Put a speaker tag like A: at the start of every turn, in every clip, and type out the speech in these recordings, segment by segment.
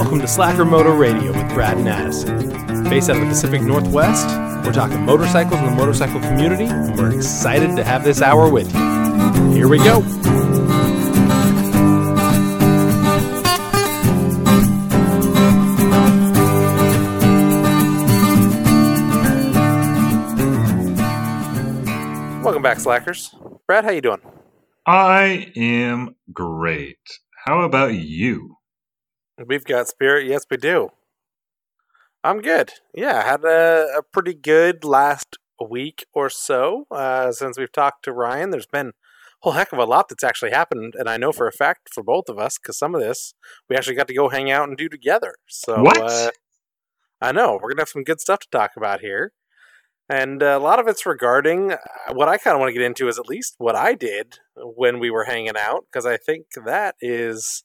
A: Welcome to Slacker Moto Radio with Brad and Addison. Based out of the Pacific Northwest, we're talking motorcycles and the motorcycle community, and we're excited to have this hour with you. Here we go. Welcome back, Slackers. Brad, how you doing?
B: I am great. How about you?
A: We've got spirit. Yes, we do. I'm good. Yeah, I had a, a pretty good last week or so uh, since we've talked to Ryan. There's been a whole heck of a lot that's actually happened, and I know for a fact for both of us because some of this we actually got to go hang out and do together. So
B: What?
A: Uh, I know we're gonna have some good stuff to talk about here, and uh, a lot of it's regarding uh, what I kind of want to get into is at least what I did when we were hanging out because I think that is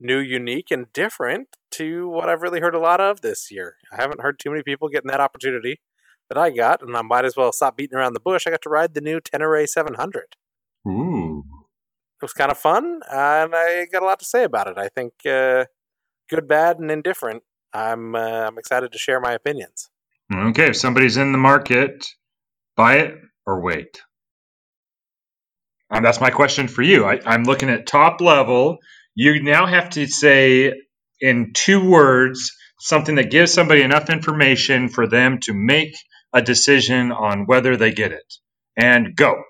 A: new, unique, and different to what I've really heard a lot of this year. I haven't heard too many people getting that opportunity that I got, and I might as well stop beating around the bush. I got to ride the new Tenere 700.
B: Ooh.
A: It was kind of fun, and I got a lot to say about it. I think uh, good, bad, and indifferent. I'm uh, I'm excited to share my opinions.
B: Okay, if somebody's in the market, buy it or wait. And that's my question for you. I, I'm looking at top level. You now have to say in two words something that gives somebody enough information for them to make a decision on whether they get it. And go.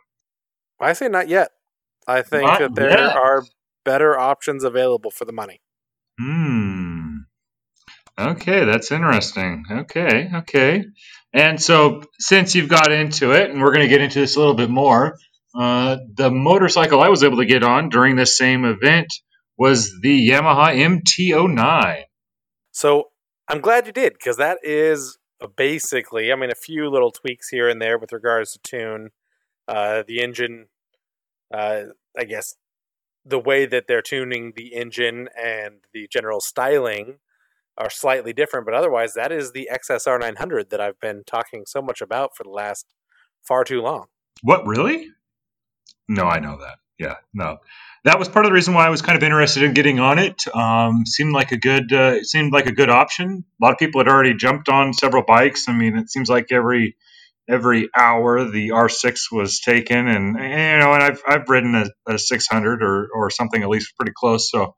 A: I say not yet. I think
B: Not
A: that there
B: yet.
A: are better options available for the money.
B: Hmm. Okay, that's interesting. Okay, okay. And so, since you've got into it, and we're going to get into this a little bit more, uh, the motorcycle I was able to get on during this same event was the Yamaha MT09.
A: So I'm glad you did because that is basically, I mean, a few little tweaks here and there with regards to tune, uh, the engine, uh, I guess, the way that they're tuning the engine and the general styling are slightly different, but otherwise, that is the XSR 900 that I've been talking so much about for the last far too long.
B: What, really? No, I know that. Yeah, no. That was part of the reason why I was kind of interested in getting on it. Um, seemed like a good, uh, it seemed like a good option. A lot of people had already jumped on several bikes. I mean, it seems like every every hour the R6 was taken, and you know, and I've I've ridden a, a 600 or or something at least pretty close. So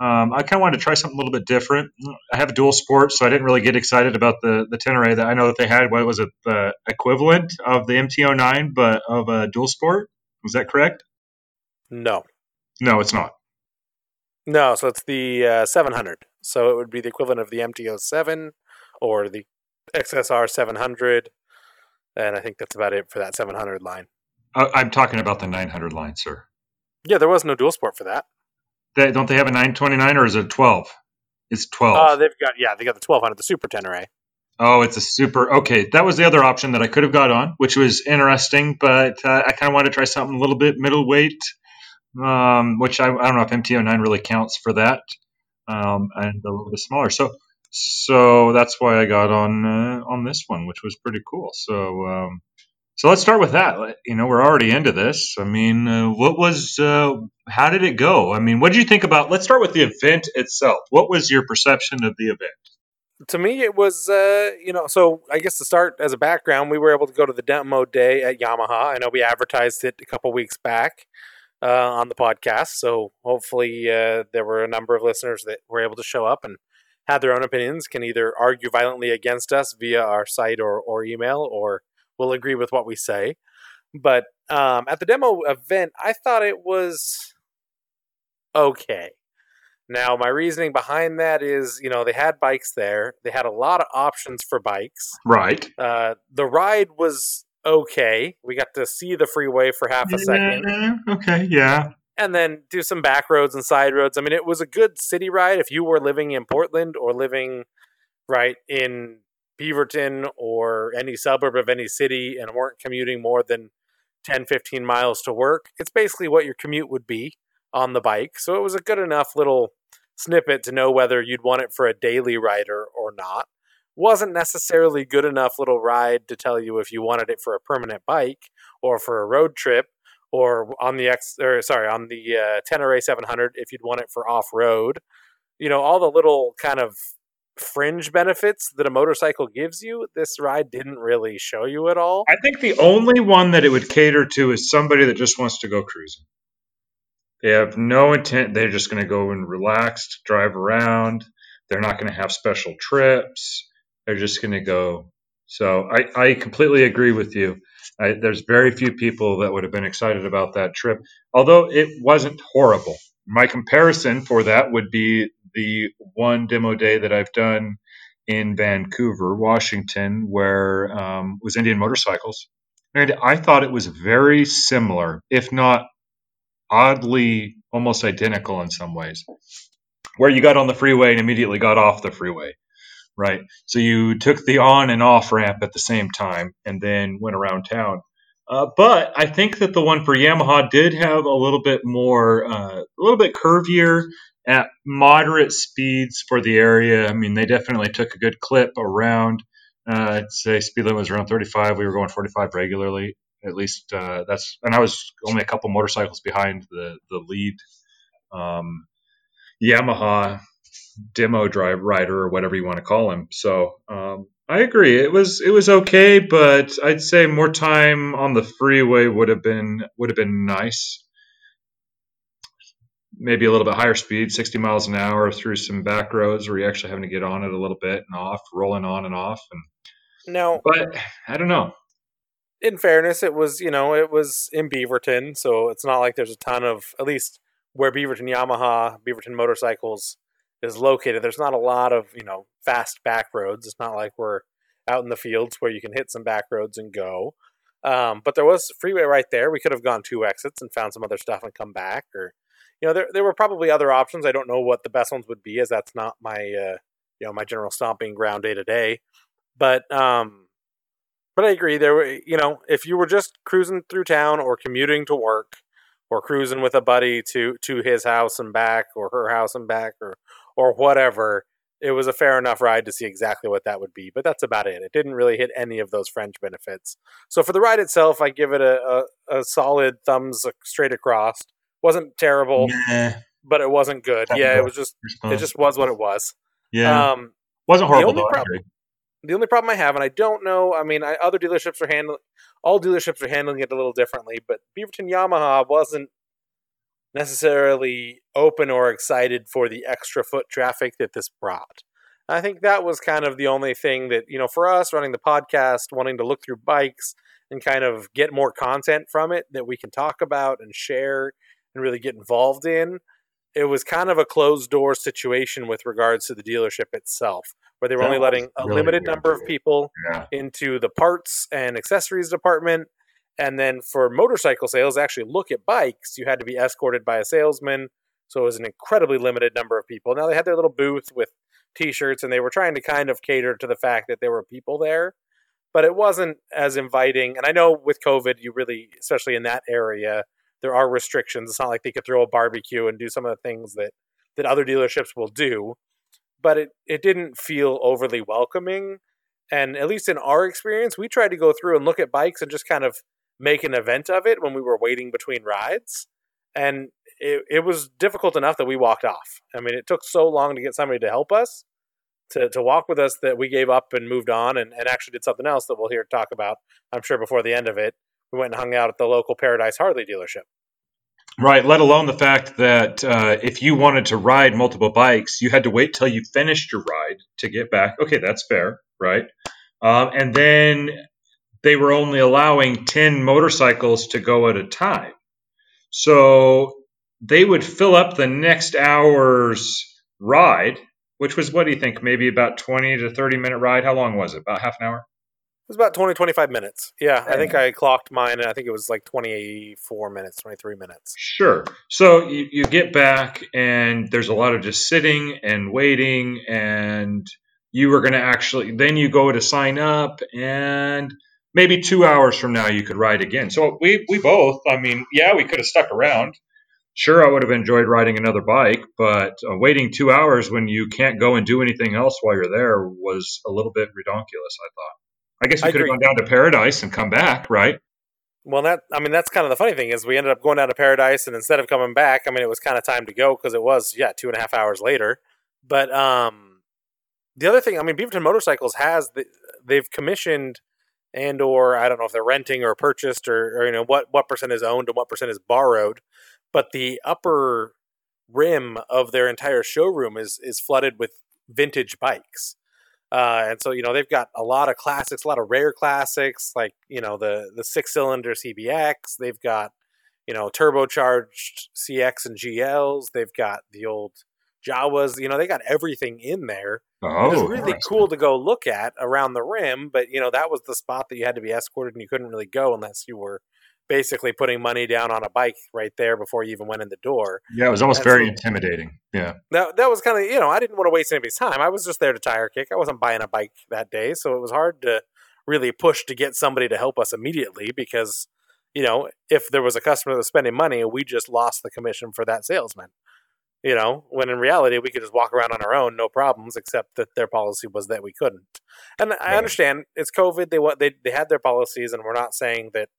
B: um, I kind of wanted to try something a little bit different. I have a dual sport, so I didn't really get excited about the the Tenere. That I know that they had what was it the equivalent of the MT09, but of a dual sport. Was that correct?
A: No.
B: No, it's not.
A: No, so it's the uh, 700. So it would be the equivalent of the MT07 or the XSR 700. And I think that's about it for that 700 line.
B: I, I'm talking about the 900 line, sir.
A: Yeah, there was no dual sport for that.
B: They, don't they have a 929 or is it 12? It's 12.
A: Uh, they've got, yeah, they got the 1200, the Super Tenere.
B: Oh, it's a super. Okay, that was the other option that I could have got on, which was interesting, but uh, I kind of wanted to try something a little bit middleweight, um, which I, I don't know if MT09 really counts for that, um, and a little bit smaller. So, so that's why I got on uh, on this one, which was pretty cool. So, um, so let's start with that. You know, we're already into this. I mean, uh, what was? Uh, how did it go? I mean, what did you think about? Let's start with the event itself. What was your perception of the event?
A: To me, it was, uh, you know, so I guess to start as a background, we were able to go to the demo day at Yamaha. I know we advertised it a couple weeks back uh, on the podcast. So hopefully uh, there were a number of listeners that were able to show up and had their own opinions, can either argue violently against us via our site or, or email, or will agree with what we say. But um, at the demo event, I thought it was okay. Now, my reasoning behind that is, you know, they had bikes there. They had a lot of options for bikes.
B: Right.
A: Uh, the ride was okay. We got to see the freeway for half a second
B: Yeah, okay, yeah.
A: and then do some back roads and side roads. I mean, it was a good city ride if you were living in Portland or living right in Beaverton or any suburb of any city and weren't commuting more than 10, 15 miles to work. It's basically what your commute would be on the bike. So it was a good enough little snippet to know whether you'd want it for a daily rider or not. Wasn't necessarily good enough little ride to tell you if you wanted it for a permanent bike or for a road trip or on the X or sorry on the uh, Tenere 700 if you'd want it for off road. you know, all the little kind of fringe benefits that a motorcycle gives you, this ride didn't really show you at all.
B: I think the only one that it would cater to is somebody that just wants to go cruising. They have no intent. They're just going to go and relax, drive around. They're not going to have special trips. They're just going to go. So I, I completely agree with you. I, there's very few people that would have been excited about that trip, although it wasn't horrible. My comparison for that would be the one demo day that I've done in Vancouver, Washington, where um, was Indian Motorcycles, and I thought it was very similar, if not oddly almost identical in some ways, where you got on the freeway and immediately got off the freeway, right? So you took the on and off ramp at the same time and then went around town. Uh, but I think that the one for Yamaha did have a little bit more, uh, a little bit curvier at moderate speeds for the area. I mean, they definitely took a good clip around. Uh, I'd say speed limit was around 35. We were going 45 regularly. At least uh, that's, and I was only a couple motorcycles behind the the lead um, Yamaha demo drive rider or whatever you want to call him. So um, I agree. It was it was okay, but I'd say more time on the freeway would have been would have been nice. Maybe a little bit higher speed, 60 miles an hour through some back roads where you're actually having to get on it a little bit and off, rolling on and off. And
A: no,
B: but I don't know
A: in fairness, it was you know it was in Beaverton, so it's not like there's a ton of at least where Beaverton Yamaha Beaverton Motorcycles is located. There's not a lot of you know fast back roads. It's not like we're out in the fields where you can hit some back roads and go. Um, but there was freeway right there. We could have gone two exits and found some other stuff and come back, or you know there there were probably other options. I don't know what the best ones would be, as that's not my uh, you know my general stomping ground day to day. But um, but I agree. There were, you know, if you were just cruising through town or commuting to work, or cruising with a buddy to to his house and back, or her house and back, or or whatever, it was a fair enough ride to see exactly what that would be. But that's about it. It didn't really hit any of those fringe benefits. So for the ride itself, I give it a a, a solid thumbs straight across. wasn't terrible,
B: nah.
A: but it wasn't good. Yeah, it was just it just was what it was.
B: Yeah, um, wasn't horrible. The only,
A: prob- the only problem I have, and I don't know, I mean, I, other dealerships are handling, all dealerships are handling it a little differently, but Beaverton Yamaha wasn't necessarily open or excited for the extra foot traffic that this brought. I think that was kind of the only thing that, you know, for us running the podcast, wanting to look through bikes and kind of get more content from it that we can talk about and share and really get involved in, it was kind of a closed door situation with regards to the dealership itself where they were that only letting a really limited number of people
B: yeah.
A: into the parts and accessories department. And then for motorcycle sales, actually look at bikes, you had to be escorted by a salesman. So it was an incredibly limited number of people. Now they had their little booth with t-shirts and they were trying to kind of cater to the fact that there were people there, but it wasn't as inviting. And I know with COVID, you really, especially in that area, there are restrictions. It's not like they could throw a barbecue and do some of the things that that other dealerships will do but it, it didn't feel overly welcoming. And at least in our experience, we tried to go through and look at bikes and just kind of make an event of it when we were waiting between rides. And it, it was difficult enough that we walked off. I mean, it took so long to get somebody to help us to, to walk with us that we gave up and moved on and, and actually did something else that we'll hear talk about, I'm sure, before the end of it. We went and hung out at the local Paradise Harley dealership.
B: Right, let alone the fact that uh, if you wanted to ride multiple bikes, you had to wait till you finished your ride to get back. Okay, that's fair, right? Um, and then they were only allowing 10 motorcycles to go at a time. So they would fill up the next hour's ride, which was what do you think? Maybe about 20 to 30 minute ride. How long was it? About half an hour?
A: It was about 20, 25 minutes. Yeah, I think I clocked mine, and I think it was like 24 minutes, 23 minutes.
B: Sure. So you, you get back, and there's a lot of just sitting and waiting, and you were going to actually, then you go to sign up, and maybe two hours from now you could ride again. So we, we both, I mean, yeah, we could have stuck around. Sure, I would have enjoyed riding another bike, but uh, waiting two hours when you can't go and do anything else while you're there was a little bit redonkulous, I thought. I guess we could have gone down to Paradise and come back, right?
A: Well, that I mean, that's kind of the funny thing is we ended up going down to Paradise, and instead of coming back, I mean, it was kind of time to go because it was yeah two and a half hours later. But um, the other thing, I mean, Beaverton Motorcycles has the, they've commissioned and or I don't know if they're renting or purchased or, or you know what what percent is owned and what percent is borrowed, but the upper rim of their entire showroom is is flooded with vintage bikes. Uh, and so you know they've got a lot of classics, a lot of rare classics, like you know the the six cylinder CBX. They've got you know turbocharged CX and GLs. They've got the old Jawas. You know they got everything in there.
B: Oh,
A: it was oh, really cool to go look at around the rim, but you know that was the spot that you had to be escorted, and you couldn't really go unless you were basically putting money down on a bike right there before you even went in the door.
B: Yeah, it was almost and very so, intimidating. Yeah.
A: That that was kind of, you know, I didn't want to waste anybody's time. I was just there to tire kick. I wasn't buying a bike that day, so it was hard to really push to get somebody to help us immediately because, you know, if there was a customer that was spending money, we just lost the commission for that salesman. You know, when in reality we could just walk around on our own, no problems, except that their policy was that we couldn't. And I understand it's COVID. They they they had their policies, and we're not saying that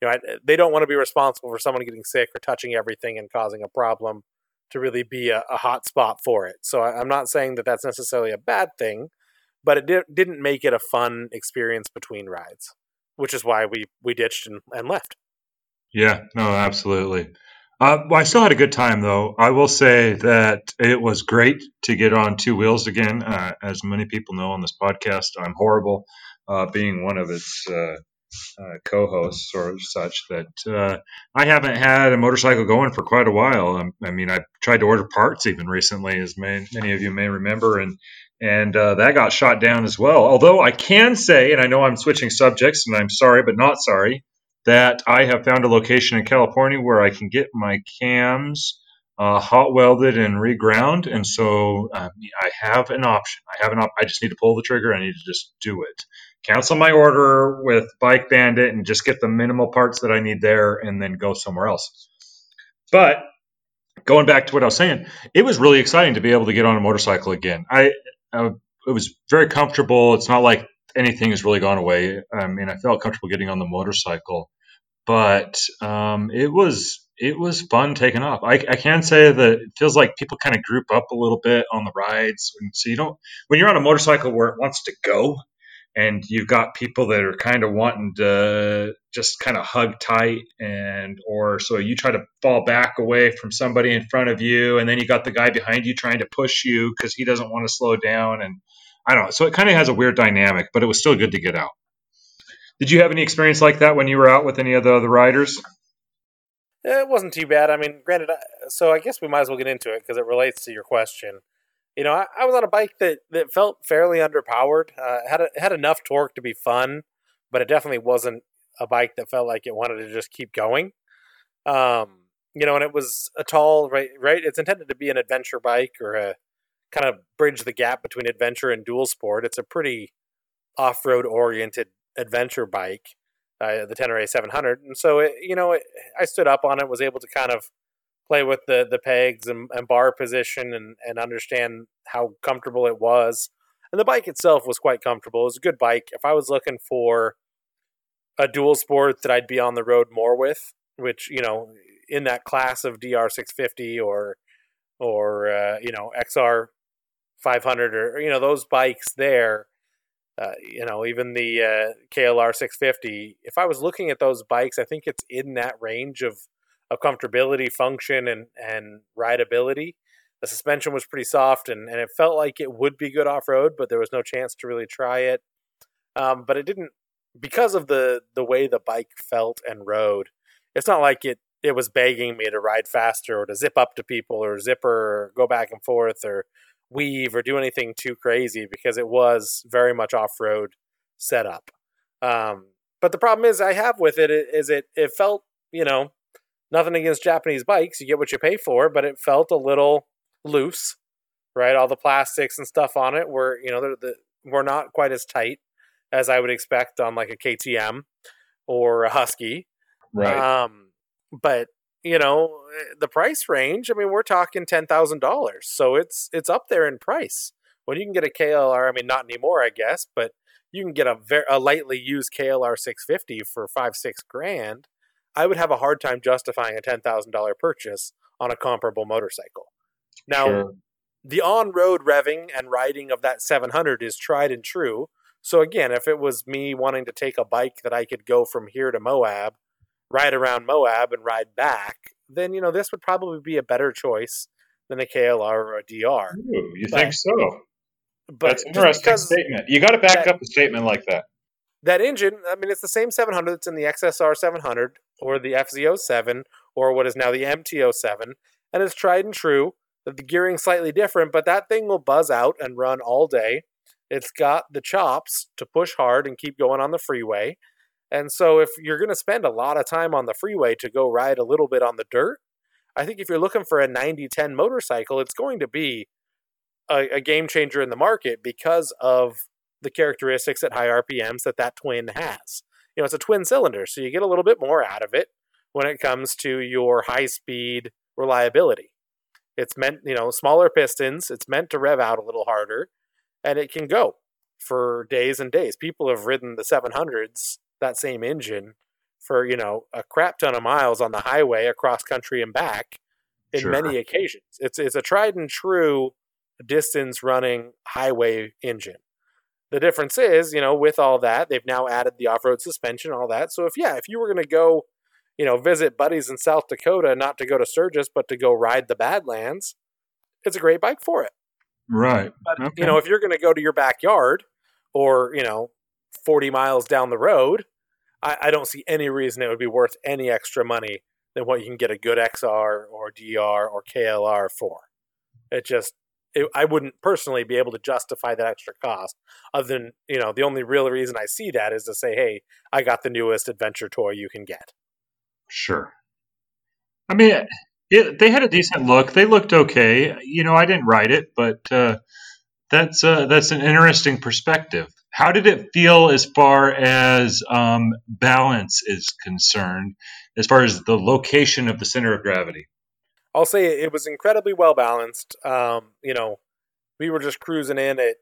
A: you know, I, they don't want to be responsible for someone getting sick or touching everything and causing a problem to really be a, a hot spot for it. So I, am not saying that that's necessarily a bad thing, but it di- didn't make it a fun experience between rides, which is why we we ditched and, and left.
B: Yeah, no, absolutely. Uh, well, I still had a good time, though. I will say that it was great to get on two wheels again. Uh, as many people know on this podcast, I'm horrible, uh, being one of its uh, uh, co-hosts or such that uh, I haven't had a motorcycle going for quite a while. Um, I mean, I tried to order parts even recently, as may, many of you may remember, and and that got shot down as well. Although I can say, and I know I'm switching subjects, and I'm sorry, but not sorry, that I have found a location in California where I can get my cams uh, hot welded and reground, and so uh, I have an option. I have an op- I just need to pull the trigger. I need to just do it cancel my order with Bike Bandit and just get the minimal parts that I need there and then go somewhere else. But going back to what I was saying, it was really exciting to be able to get on a motorcycle again. I, I it was very comfortable. It's not like anything has really gone away. I mean, I felt comfortable getting on the motorcycle, but um, it was it was fun taking off. I, I, can say that it feels like people kind of group up a little bit on the rides, and so you don't when you're on a motorcycle where it wants to go and you've got people that are kind of wanting to just kind of hug tight and or so you try to fall back away from somebody in front of you and then you got the guy behind you trying to push you because he doesn't want to slow down and i don't know so it kind of has a weird dynamic but it was still good to get out did you have any experience like that when you were out with any of the other riders
A: it wasn't too bad i mean granted so i guess we might as well get into it because it relates to your question you know, I, I, was on a bike that, that felt fairly underpowered. Uh, had a, had enough torque to be fun, but it definitely wasn't a bike that felt like it wanted to just keep going. Um, you know, and it was a tall right right. It's intended to be an adventure bike or a kind of bridge the gap between adventure and dual sport. It's a pretty off road oriented adventure bike, uh, the Tenere 700, and so it, you know, it, I stood up on it, was able to kind of play with the the pegs and, and bar position and and understand how comfortable it was. And the bike itself was quite comfortable. It was a good bike. If I was looking for a dual sport that I'd be on the road more with, which you know, in that class of DR 650 or or uh, you know XR 500 or you know those bikes there, uh, you know even the uh, KLR 650. If I was looking at those bikes, I think it's in that range of of comfortability, function, and and rideability. The suspension was pretty soft, and, and it felt like it would be good off road, but there was no chance to really try it. Um, but it didn't because of the the way the bike felt and rode. It's not like it it was begging me to ride faster or to zip up to people or zipper or go back and forth or weave or do anything too crazy because it was very much off road setup. Um, but the problem is I have with it is it it felt you know nothing against Japanese bikes. You get what you pay for, but it felt a little loose, right? All the plastics and stuff on it were, you know, the, the, were not quite as tight as I would expect on like a KTM or a Husky.
B: Right.
A: Um, but you know, the price range. I mean, we're talking ten thousand dollars, so it's it's up there in price. When you can get a KLR, I mean, not anymore, I guess, but you can get a very a lightly used KLR 650 for five six grand. I would have a hard time justifying a ten thousand dollar purchase on a comparable motorcycle. Now, sure. the on-road revving and riding of that 700 is tried and true. So again, if it was me wanting to take a bike that I could go from here to Moab, ride around Moab and ride back, then you know this would probably be a better choice than a KLR or a DR.
B: Ooh, you but, think so?
A: But
B: That's interesting statement. You got to back that, up a statement like that.
A: That engine, I mean, it's the same 700 that's in the XSR 700 or the FZ07 or what is now the MT07, and it's tried and true that the gearing's slightly different, but that thing will buzz out and run all day. It's got the chops to push hard and keep going on the freeway. And so if you're going to spend a lot of time on the freeway to go ride a little bit on the dirt, I think if you're looking for a 90-10 motorcycle, it's going to be a, a game changer in the market because of the characteristics at high RPMs that that twin has. You know, it's a twin cylinder, so you get a little bit more out of it when it comes to your high speed reliability. It's meant, you know, smaller pistons. It's meant to rev out a little harder, and it can go for days and days. People have ridden the 700s, that same engine, for you know a crap ton of miles on the highway across country and back in sure. many occasions. It's it's a tried and true distance running highway engine. The difference is, you know, with all that, they've now added the off road suspension, all that. So if yeah, if you were going to go you know, visit buddies in South Dakota, not to go to Sturgis, but to go ride the Badlands, it's a great bike for it.
B: Right.
A: But, okay. you know, if you're going to go to your backyard or, you know, 40 miles down the road, I, I, don't see any reason it would be worth any extra money than what you can get a good XR or DR or KLR for. It just, it, I wouldn't personally be able to justify that extra cost. Other than, you know, the only real reason I see that is to say, hey, I got the newest adventure toy you can get.
B: Sure. I mean, it, they had a decent look. They looked okay. You know, I didn't write it, but uh, that's uh, that's an interesting perspective. How did it feel as far as um, balance is concerned, as far as the location of the center of gravity?
A: I'll say it was incredibly well balanced. Um, you know, we were just cruising in at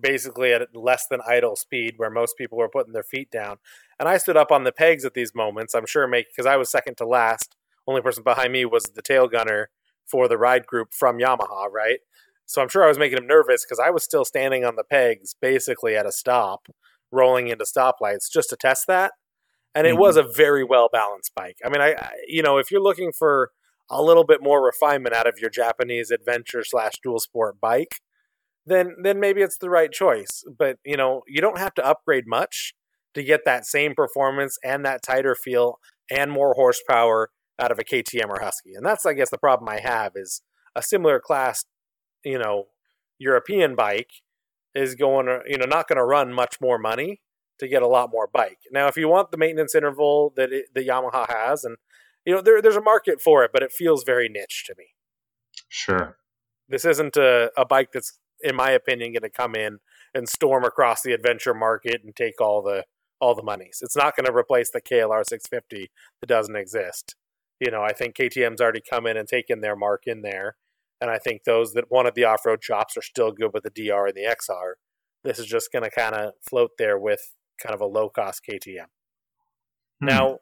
A: basically at less than idle speed where most people were putting their feet down. And I stood up on the pegs at these moments. I'm sure make because I was second to last. Only person behind me was the tail gunner for the ride group from Yamaha, right? So I'm sure I was making him nervous because I was still standing on the pegs, basically at a stop, rolling into stoplights just to test that. And it mm-hmm. was a very well balanced bike. I mean, I, I, you know, if you're looking for a little bit more refinement out of your Japanese adventure slash dual sport bike, then then maybe it's the right choice. But you know, you don't have to upgrade much to get that same performance and that tighter feel and more horsepower out of a KTM or Husky. And that's I guess the problem I have is a similar class, you know, European bike is going to, you know, not going to run much more money to get a lot more bike. Now, if you want the maintenance interval that it, the Yamaha has, and you know, there, there's a market for it, but it feels very niche to me.
B: Sure.
A: This isn't a, a bike that's in my opinion, going to come in and storm across the adventure market and take all the all the monies. It's not going to replace the KLR 650 that doesn't exist. You know, I think KTM's already come in and taken their mark in there, and I think those that wanted the off road chops are still good with the DR and the XR. This is just going to kind of float there with kind of a low cost KTM. Hmm. Now,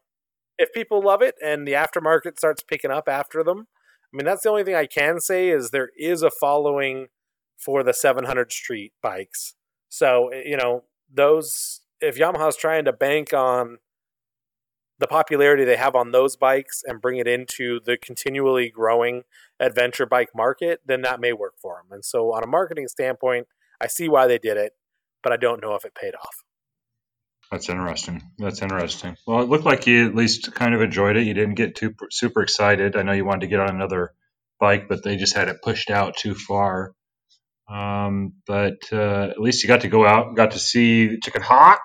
A: if people love it and the aftermarket starts picking up after them, I mean, that's the only thing I can say is there is a following for the 700 street bikes. So, eh, you know, those, if Yamaha's trying to bank on the popularity they have on those bikes and bring it into the continually growing adventure bike market, then that may work for them. And so, on a marketing standpoint, I see why they did it, but I don't know if it paid off.
B: That's interesting. That's interesting. Well, it looked like you at least kind of enjoyed it. You didn't get too super excited. I know you wanted to get on another bike, but they just had it pushed out too far. Um, but uh, at least you got to go out, got to see Chicken Hawk,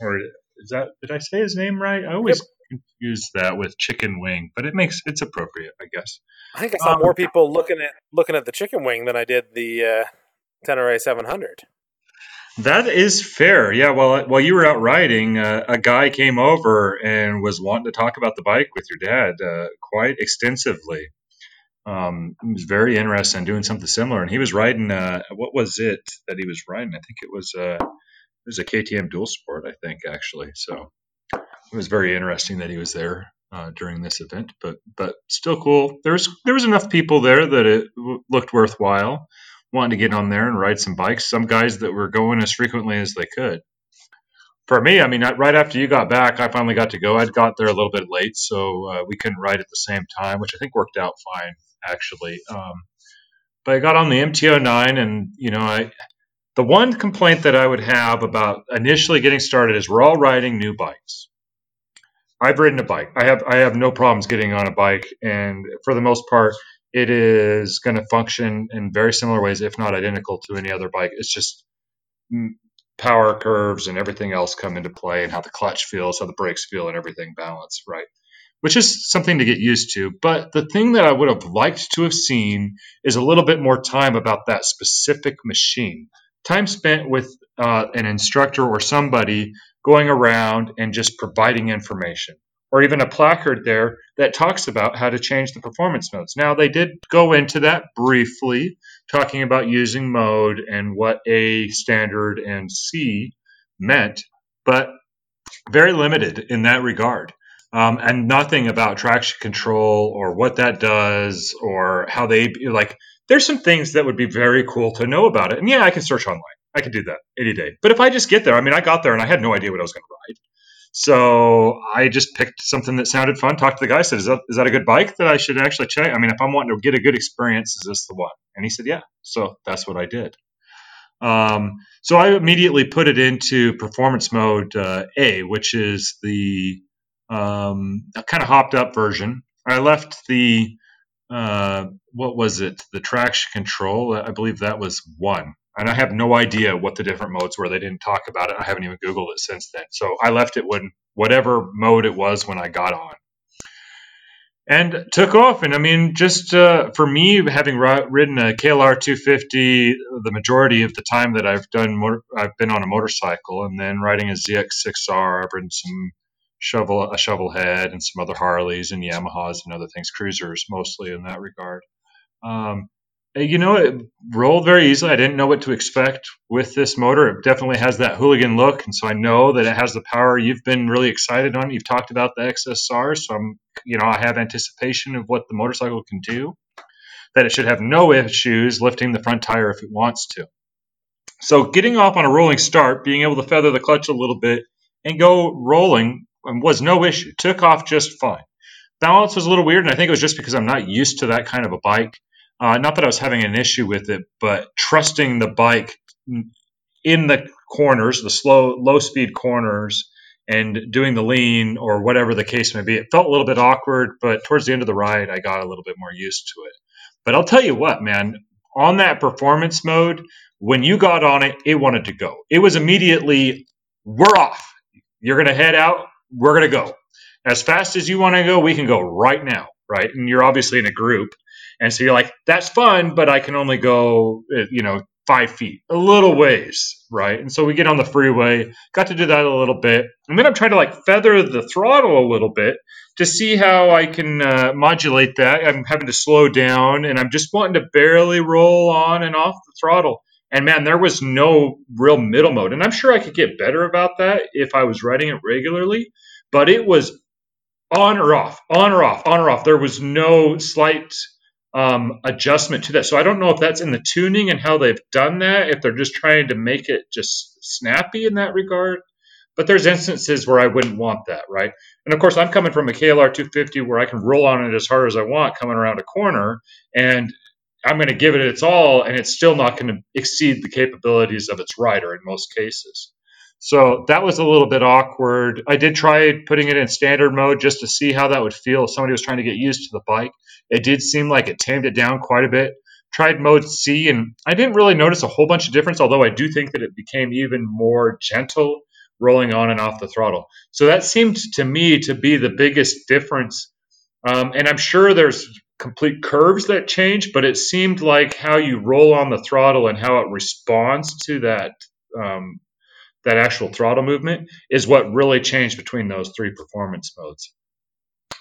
B: or is that did I say his name right? I always yep. confuse that with Chicken Wing, but it makes it's appropriate, I guess.
A: I think I saw um, more people looking at looking at the Chicken Wing than I did the uh, Tenere 700.
B: That is fair. Yeah. While while you were out riding, uh, a guy came over and was wanting to talk about the bike with your dad uh, quite extensively um, he was very interested in doing something similar. And he was riding, uh, what was it that he was riding? I think it was, uh, was a KTM dual sport, I think, actually. So it was very interesting that he was there uh, during this event, but but still cool. There was there was enough people there that it w- looked worthwhile wanting to get on there and ride some bikes. Some guys that were going as frequently as they could. For me, I mean, right after you got back, I finally got to go. I'd got there a little bit late, so uh, we couldn't ride at the same time, which I think worked out fine actually. Um, but I got on the MT09, and you know, I the one complaint that I would have about initially getting started is we're all riding new bikes. I've ridden a bike. I have I have no problems getting on a bike, and for the most part, it is going to function in very similar ways, if not identical to any other bike. It's just mm, power curves and everything else come into play, and how the clutch feels, how the brakes feel, and everything balance right. Which is something to get used to. But the thing that I would have liked to have seen is a little bit more time about that specific machine. Time spent with uh, an instructor or somebody going around and just providing information, or even a placard there that talks about how to change the performance modes. Now, they did go into that briefly, talking about using mode and what A standard and C meant, but very limited in that regard. Um, and nothing about traction control or what that does or how they like. There's some things that would be very cool to know about it. And yeah, I can search online. I can do that any day. But if I just get there, I mean, I got there and I had no idea what I was going to ride. So I just picked something that sounded fun. Talked to the guy. Said, "Is that is that a good bike that I should actually check? I mean, if I'm wanting to get a good experience, is this the one?" And he said, "Yeah." So that's what I did. Um, so I immediately put it into performance mode uh, A, which is the um, kind of hopped up version. I left the uh, what was it? The traction control. I believe that was one and I have no idea what the different modes were. They didn't talk about it. I haven't even Googled it since then. So I left it when whatever mode it was when I got on. And took off. And I mean, just uh, for me, having ridden a KLR 250 the majority of the time that I've done, I've been on a motorcycle, and then riding a ZX6R, I've ridden some shovel, a shovel head, and some other Harleys and Yamahas and other things, cruisers mostly in that regard. Um, you know, it rolled very easily. I didn't know what to expect with this motor. It definitely has that hooligan look, and so I know that it has the power. You've been really excited on. You've talked about the XSR, so I'm, you know, I have anticipation of what the motorcycle can do. That it should have no issues lifting the front tire if it wants to. So getting off on a rolling start, being able to feather the clutch a little bit and go rolling um, was no issue. Took off just fine. Balance was a little weird, and I think it was just because I'm not used to that kind of a bike. Uh, not that I was having an issue with it, but trusting the bike in the corners, the slow, low speed corners, and doing the lean or whatever the case may be. It felt a little bit awkward, but towards the end of the ride, I got a little bit more used to it. But I'll tell you what, man, on that performance mode, when you got on it, it wanted to go. It was immediately, we're off. You're going to head out. We're going to go. As fast as you want to go, we can go right now, right? And you're obviously in a group. And so you're like, that's fun, but I can only go, uh, you know, five feet, a little ways, right? And so we get on the freeway, got to do that a little bit. And then I'm trying to like feather the throttle a little bit to see how I can uh, modulate that. I'm having to slow down and I'm just wanting to barely roll on and off the throttle. And man, there was no real middle mode. And I'm sure I could get better about that if I was riding it regularly, but it was on or off, on or off, on or off. There was no slight um, adjustment to that. So I don't know if that's in the tuning and how they've done that, if they're just trying to make it just snappy in that regard. But there's instances where I wouldn't want that, right? And of course, I'm coming from a KLR 250 where I can roll on it as hard as I want coming around a corner, and I'm going to give it its all, and it's still not going to exceed the capabilities of its rider in most cases. So that was a little bit awkward. I did try putting it in standard mode just to see how that would feel if somebody was trying to get used to the bike. It did seem like it tamed it down quite a bit. Tried mode C, and I didn't really notice a whole bunch of difference, although I do think that it became even more gentle rolling on and off the throttle. So that seemed to me to be the biggest difference. Um, and I'm sure there's complete curves that change, but it seemed like how you roll on the throttle and how it responds to that um, that actual throttle movement is what really changed between those three performance modes.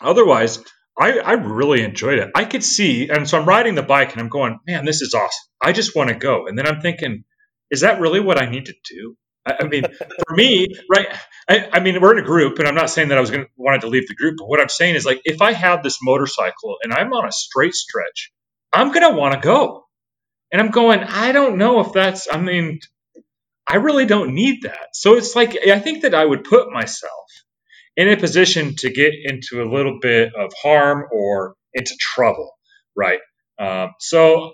B: Otherwise, I, I, really enjoyed it. I could see, and so I'm riding the bike and I'm going, man, this is awesome. I just want to go. And then I'm thinking, is that really what I need to do? I, I mean, for me, right? I, I, mean, we're in a group, and I'm not saying that I was going to wanted to leave the group, but what I'm saying is like, if I have this motorcycle and I'm on a straight stretch, I'm going to want to go, and I'm going. I don't know if that's. I mean, I really don't need that. So it's like I think that I would put myself in a position to get into a little bit of harm or into trouble, right? Um, so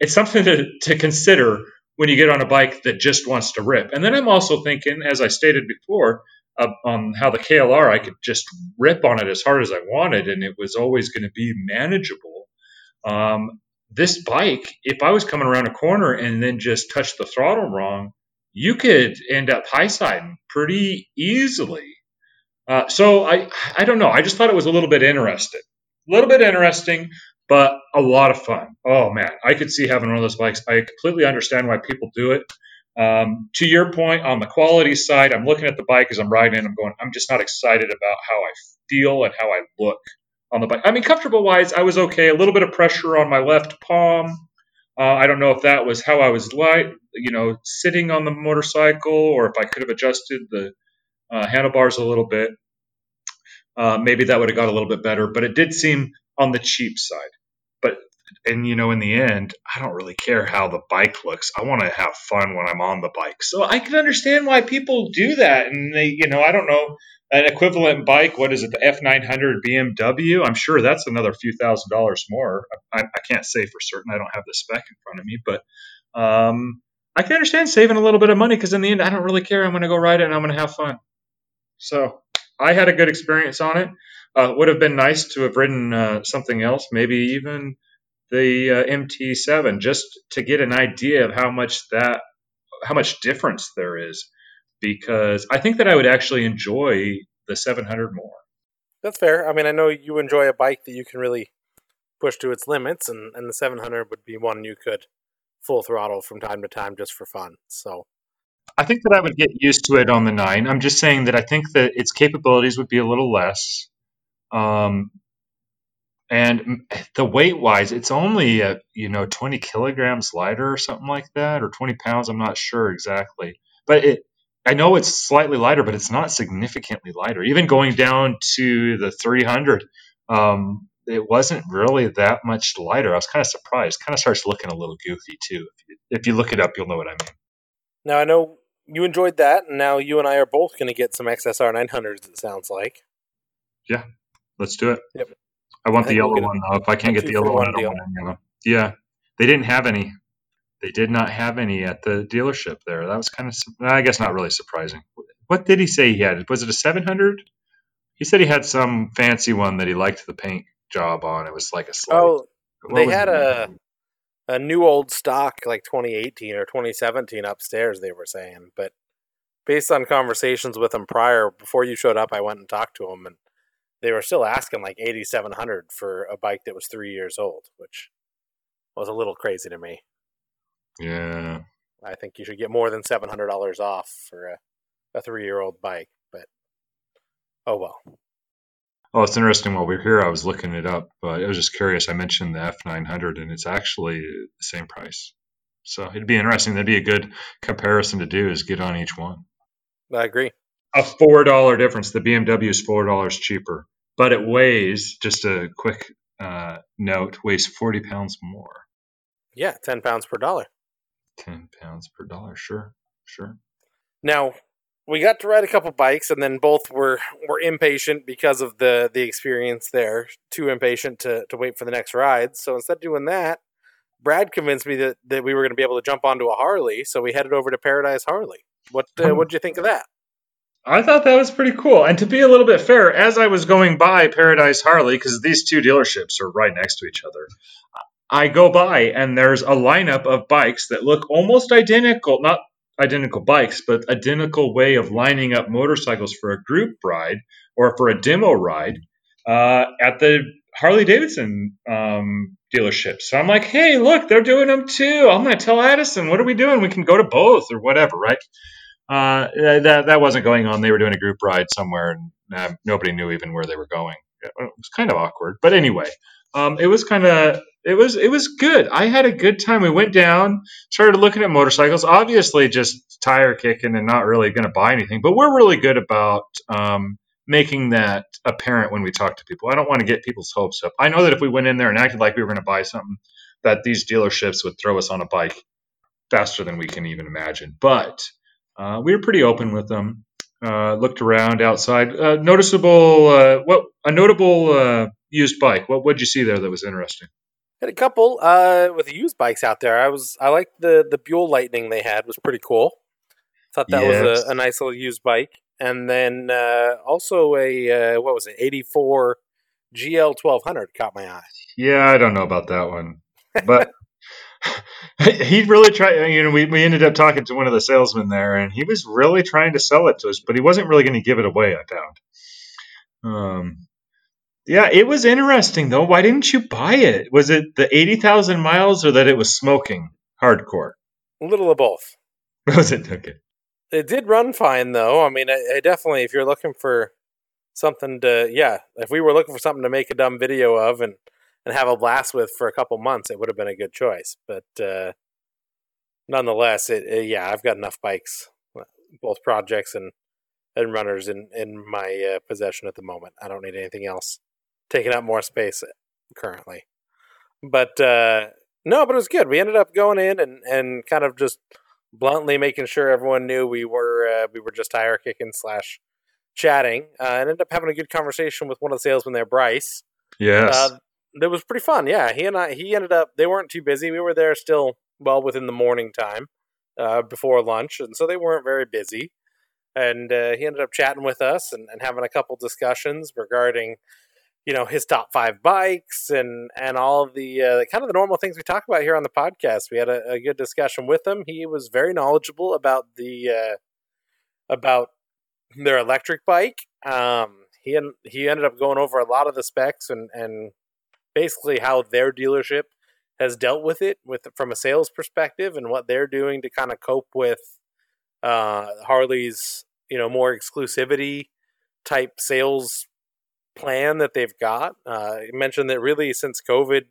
B: it's something to, to consider when you get on a bike that just wants to rip. And then I'm also thinking, as I stated before, uh, on how the KLR I could just rip on it as hard as I wanted, and it was always going to be manageable. Um, this bike, if I was coming around a corner and then just touched the throttle wrong, you could end up high siding pretty easily. Uh, so I, I don't know. I just thought it was a little bit interesting, a little bit interesting but a lot of fun. Oh man, I could see having one of those bikes. I completely understand why people do it. Um, to your point on the quality side, I'm looking at the bike as I'm riding I'm going, I'm just not excited about how I feel and how I look on the bike. I mean, comfortable wise, I was okay. A little bit of pressure on my left palm. Uh, I don't know if that was how I was light, you know, sitting on the motorcycle, or if I could have adjusted the uh, handlebars a little bit. Uh, maybe that would have got a little bit better, but it did seem on the cheap side. But and you know, in the end, I don't really care how the bike looks. I want to have fun when I'm on the bike. So I can understand why people do that. And they, you know, I don't know an equivalent bike. What is it? The F900 BMW. I'm sure that's another few thousand dollars more. I, I can't say for certain. I don't have the spec in front of me, but um, I can understand saving a little bit of money because in the end, I don't really care. I'm going to go ride it and I'm going to have fun. So I had a good experience on it. Uh, would have been nice to have ridden uh, something else, maybe even the uh, MT7, just to get an idea of how much that, how much difference there is. Because I think that I would actually enjoy the 700 more.
A: That's fair. I mean, I know you enjoy a bike that you can really push to its limits, and, and the 700 would be one you could full throttle from time to time just for fun. So
B: I think that I would get used to it on the nine. I'm just saying that I think that its capabilities would be a little less. Um, and the weight wise, it's only a, you know 20 kilograms lighter or something like that, or 20 pounds. I'm not sure exactly, but it I know it's slightly lighter, but it's not significantly lighter. Even going down to the 300, um, it wasn't really that much lighter. I was kind of surprised. Kind of starts looking a little goofy too. If you, if you look it up, you'll know what I mean.
A: Now I know you enjoyed that, and now you and I are both going to get some XSR 900s. It sounds like.
B: Yeah, Let's do it.
A: Yep.
B: I want I the yellow we'll one though. If I can't get the yellow one, I don't want any of them. Yeah, they didn't have any. They did not have any at the dealership there. That was kind of, I guess, not really surprising. What did he say he had? Was it a 700? He said he had some fancy one that he liked the paint job on. It was like a
A: slate. Oh, what they had a a new old stock like 2018 or 2017 upstairs. They were saying, but based on conversations with him prior, before you showed up, I went and talked to him, and they were still asking like 8700 for a bike that was three years old which was a little crazy to me
B: yeah
A: i think you should get more than $700 off for a, a three year old bike but oh well
B: Oh, it's interesting. While we are here, I was looking it up, but I was just curious. I mentioned the F900, and it's actually the same price. So it'd be interesting. That'd be a good comparison to do. Is get on each one.
A: I agree
B: a four dollar difference. The BMW is four dollars cheaper, but it weighs. Just a quick uh, note: weighs forty pounds more.
A: Yeah, ten pounds per dollar.
B: Ten pounds per dollar. Sure, sure.
A: Now we got to ride a couple bikes, and then both were were impatient because of the the experience there. Too impatient to to wait for the next ride. So instead of doing that, Brad convinced me that that we were going to be able to jump onto a Harley. So we headed over to Paradise Harley. What uh, what did you think of that?
B: I thought that was pretty cool. And to be a little bit fair, as I was going by Paradise Harley, because these two dealerships are right next to each other, I go by and there's a lineup of bikes that look almost identical, not identical bikes, but identical way of lining up motorcycles for a group ride or for a demo ride uh, at the Harley Davidson um, dealership. So I'm like, hey, look, they're doing them too. I'm going to tell Addison, what are we doing? We can go to both or whatever, right? Uh, that that wasn't going on. They were doing a group ride somewhere, and uh, nobody knew even where they were going. It was kind of awkward, but anyway, um, it was kind of it was it was good. I had a good time. We went down, started looking at motorcycles. Obviously, just tire kicking and not really going to buy anything. But we're really good about um, making that apparent when we talk to people. I don't want to get people's hopes up. I know that if we went in there and acted like we were going to buy something, that these dealerships would throw us on a bike faster than we can even imagine. But uh, we were pretty open with them. Uh, looked around outside. Uh, noticeable. Uh, what a notable uh, used bike. What did you see there that was interesting?
A: Had a couple uh, with the used bikes out there. I was I liked the the Buell Lightning they had was pretty cool. Thought that yes. was a, a, nice little used bike, and then also a what was it, eighty four GL twelve hundred caught my eye.
B: Yeah, I don't know about that one, but he really tried. You know, we, we ended up talking to one of the salesmen there, and he was really trying to sell it to us, but he wasn't really going to give it away. I found. Um, yeah, it was interesting though. Why didn't you buy it? Was it the eighty thousand miles, or that it was smoking hardcore?
A: A little of both.
B: Was it okay?
A: It did run fine though. I mean, I, I definitely, if you're looking for something to, yeah, if we were looking for something to make a dumb video of and and have a blast with for a couple months, it would have been a good choice. But uh, nonetheless, it, it, yeah, I've got enough bikes, both projects and and runners in in my uh, possession at the moment. I don't need anything else taking up more space currently. But uh, no, but it was good. We ended up going in and and kind of just bluntly making sure everyone knew we were uh, we were just tire kicking slash chatting. Uh, and ended up having a good conversation with one of the salesmen there, Bryce.
B: Yes. Uh,
A: it was pretty fun. Yeah, he and I. He ended up. They weren't too busy. We were there still well within the morning time uh, before lunch, and so they weren't very busy. And uh, he ended up chatting with us and, and having a couple discussions regarding, you know, his top five bikes and and all of the uh, kind of the normal things we talk about here on the podcast. We had a, a good discussion with him. He was very knowledgeable about the uh, about their electric bike. Um, he he ended up going over a lot of the specs and and basically how their dealership has dealt with it with from a sales perspective and what they're doing to kind of cope with uh, Harley's you know more exclusivity type sales plan that they've got. Uh, you mentioned that really since COVID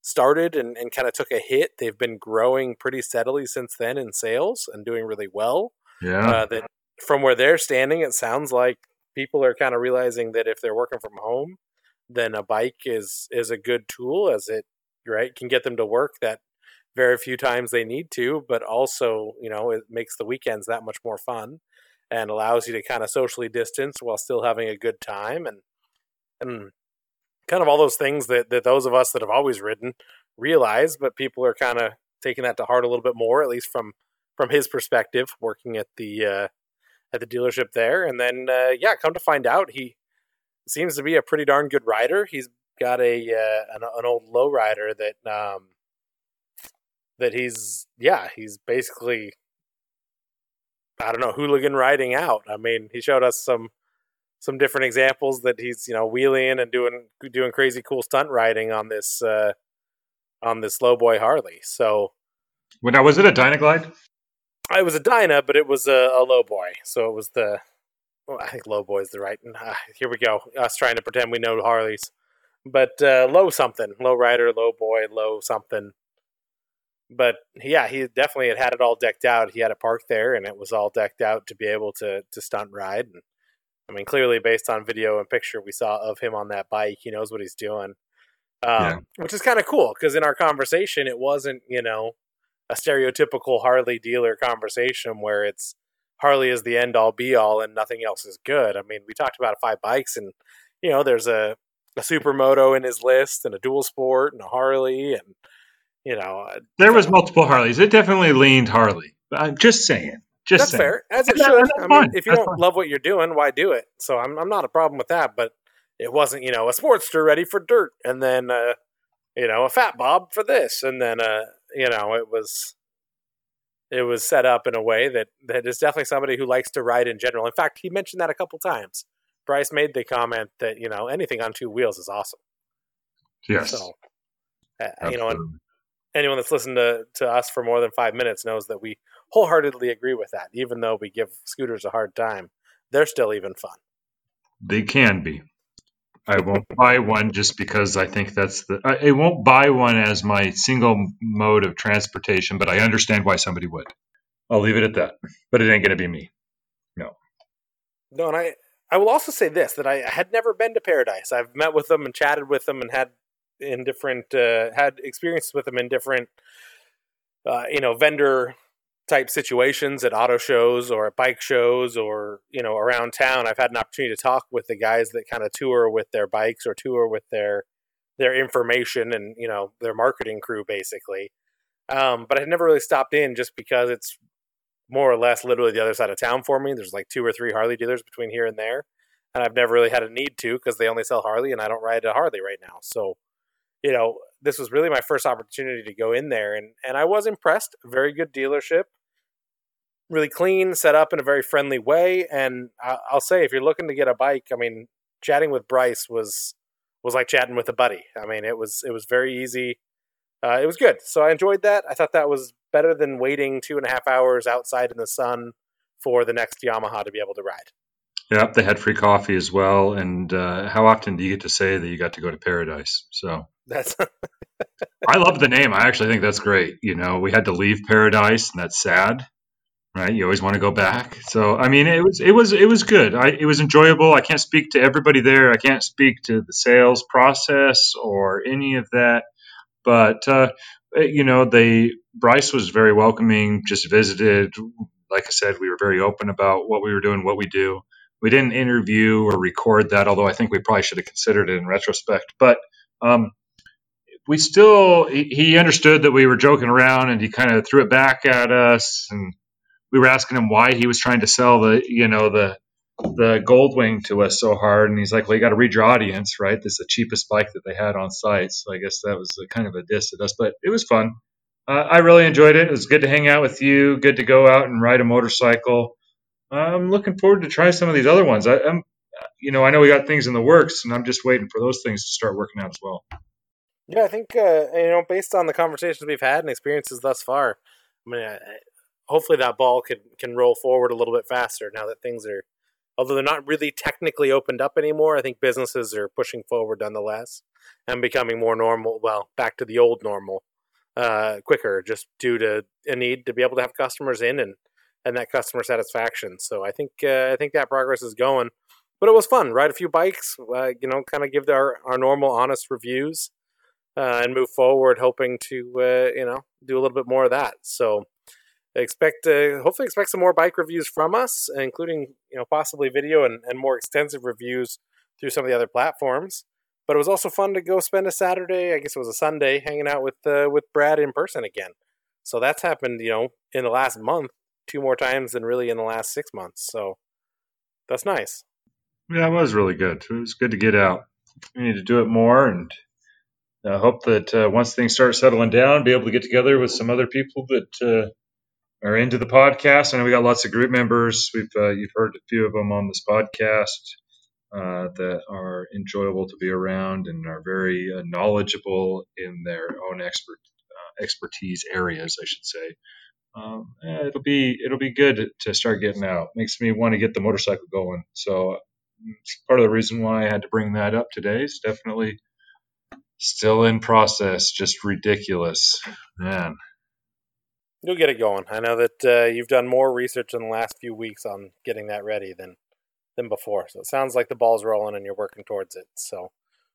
A: started and, and kind of took a hit, they've been growing pretty steadily since then in sales and doing really well.
B: Yeah.
A: Uh, that from where they're standing, it sounds like people are kind of realizing that if they're working from home, then a bike is is a good tool as it right can get them to work that very few times they need to, but also you know it makes the weekends that much more fun and allows you to kind of socially distance while still having a good time and and kind of all those things that that those of us that have always ridden realize, but people are kind of taking that to heart a little bit more, at least from from his perspective, working at the uh, at the dealership there. And then uh, yeah, come to find out, he seems to be a pretty darn good rider. He's got a uh, an, an old low rider that um, that he's yeah he's basically I don't know hooligan riding out. I mean, he showed us some some different examples that he's you know wheeling and doing doing crazy cool stunt riding on this uh, on this low boy Harley. So,
B: well, now was it a Dynaglide?
A: It was a Dyna, but it was a, a low boy. So it was the well, I think low boy is the right. Uh, here we go. Us trying to pretend we know Harleys, but uh, low something, low rider, low boy, low something. But yeah, he definitely had had it all decked out. He had a park there, and it was all decked out to be able to to stunt ride. And I mean, clearly, based on video and picture we saw of him on that bike, he knows what he's doing, um, yeah. which is kind of cool. Because in our conversation, it wasn't you know a stereotypical Harley dealer conversation where it's Harley is the end all be all and nothing else is good. I mean, we talked about five bikes and you know, there's a a supermoto in his list and a dual sport and a Harley and you know, uh,
B: there was multiple Harleys. It definitely leaned Harley. I'm just saying. Just
A: that's
B: saying.
A: fair, as it should. I mean, if you that's don't fine. love what you're doing, why do it? So I'm I'm not a problem with that. But it wasn't, you know, a Sportster ready for dirt, and then uh, you know, a Fat Bob for this, and then uh, you know, it was it was set up in a way that that is definitely somebody who likes to ride in general. In fact, he mentioned that a couple times. Bryce made the comment that you know anything on two wheels is awesome.
B: Yes.
A: So, uh, you know, and anyone that's listened to, to us for more than five minutes knows that we wholeheartedly agree with that. Even though we give scooters a hard time, they're still even fun.
B: They can be. I won't buy one just because I think that's the. I, I won't buy one as my single mode of transportation, but I understand why somebody would. I'll leave it at that. But it ain't going to be me. No.
A: No, and I I will also say this that I had never been to Paradise. I've met with them and chatted with them and had in different uh, had experiences with them in different uh, you know vendor type situations at auto shows or at bike shows or you know around town. I've had an opportunity to talk with the guys that kind of tour with their bikes or tour with their their information and you know their marketing crew basically. Um, but i had never really stopped in just because it's more or less literally the other side of town for me. There's like two or three harley dealers between here and there and i've never really had a need to because they only sell harley and i don't ride a harley right now. So you know this was really my first opportunity to go in there and and i was impressed. Very good dealership really clean, set up in a very friendly way. And I'll say, if you're looking to get a bike, I mean, chatting with Bryce was was like chatting with a buddy. I mean, it was it was very easy. Uh, it was good, so I enjoyed that. I thought that was better than waiting two and a half hours outside in the sun for the next Yamaha to be able to ride.
B: Yep, they had free coffee as well. And uh, how often do you get to say that you got to go to paradise? So
A: that's.
B: I love the name. I actually think that's great. You know, we had to leave paradise, and that's sad right? You always want to go back. So I mean, it was it was it was good. I, it was enjoyable. I can't speak to everybody there. I can't speak to the sales process or any of that. But uh, you know, they Bryce was very welcoming. Just visited. Like I said, we were very open about what we were doing, what we do. We didn't interview or record that, although I think we probably should have considered it in retrospect. But um, we still, he, understood that we were joking around, and he kind of threw it back at us and we were asking him why he was trying to sell the you know the the Goldwing to us so hard, and he's like, "Well, you got to read your audience, right? This is the cheapest bike that they had on site." So I guess that was a, kind of a diss at us, but it was fun. Uh, I really enjoyed it. It was good to hang out with you. Good to go out and ride a motorcycle. I'm looking forward to try some of these other ones. I, am you know, I know we got things in the works, and I'm just waiting for those things to start working out as well.
A: Yeah, I think uh, you know, based on the conversations we've had and experiences thus far, I mean, hopefully that ball can can roll forward a little bit faster now that things are although they're not really technically opened up anymore i think businesses are pushing forward nonetheless and becoming more normal well back to the old normal uh, quicker just due to a need to be able to have customers in and and that customer satisfaction. So i think uh, i think that progress is going but it was fun. Ride a few bikes uh, you know kind of give our, our normal honest reviews uh, and move forward hoping to uh, you know do a little bit more of that. So expect uh, hopefully expect some more bike reviews from us, including you know possibly video and, and more extensive reviews through some of the other platforms. But it was also fun to go spend a Saturday, I guess it was a Sunday, hanging out with uh, with Brad in person again. So that's happened, you know, in the last month, two more times than really in the last six months. So that's nice.
B: Yeah, it was really good. It was good to get out. We need to do it more, and I hope that uh, once things start settling down, be able to get together with some other people that uh, are into the podcast. I know we got lots of group members. We've uh, you've heard a few of them on this podcast uh, that are enjoyable to be around and are very uh, knowledgeable in their own expert uh, expertise areas, I should say. Um, yeah, it'll be it'll be good to start getting out. Makes me want to get the motorcycle going. So it's part of the reason why I had to bring that up today. It's definitely still in process. Just ridiculous, man.
A: You'll get it going. I know that uh, you've done more research in the last few weeks on getting that ready than than before. So it sounds like the ball's rolling and you're working towards it. So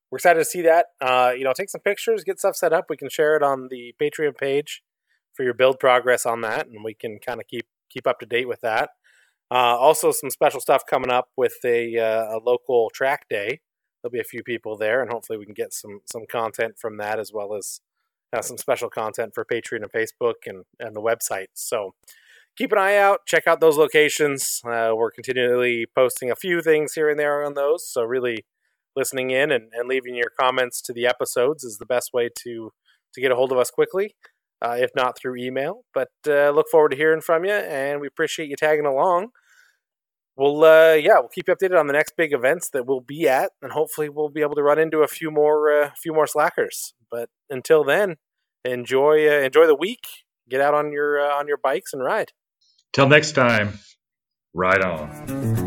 A: we're excited to see that. Uh, you know, take some pictures, get stuff set up. We can share it on the Patreon page for your build progress on that, and we can kind of keep keep up to date with that. Uh, also, some special stuff coming up with a, uh, a local track day. There'll be a few people there, and hopefully, we can get some some content from that as well as have some special content for Patreon and Facebook and, and the website. So keep an eye out. Check out those locations. Uh, we're continually posting a few things here and there on those. So really listening in and, and leaving your comments to the episodes is the best way to to get a hold of us quickly, uh, if not through email. But uh, look forward to hearing from you, and we appreciate you tagging along. We'll uh, yeah, we'll keep you updated on the next big events that we'll be at, and hopefully we'll be able to run into a few more a uh, few more slackers. But until then, enjoy uh, enjoy the week. Get out on your uh, on your bikes and ride.
B: Till next time, ride on.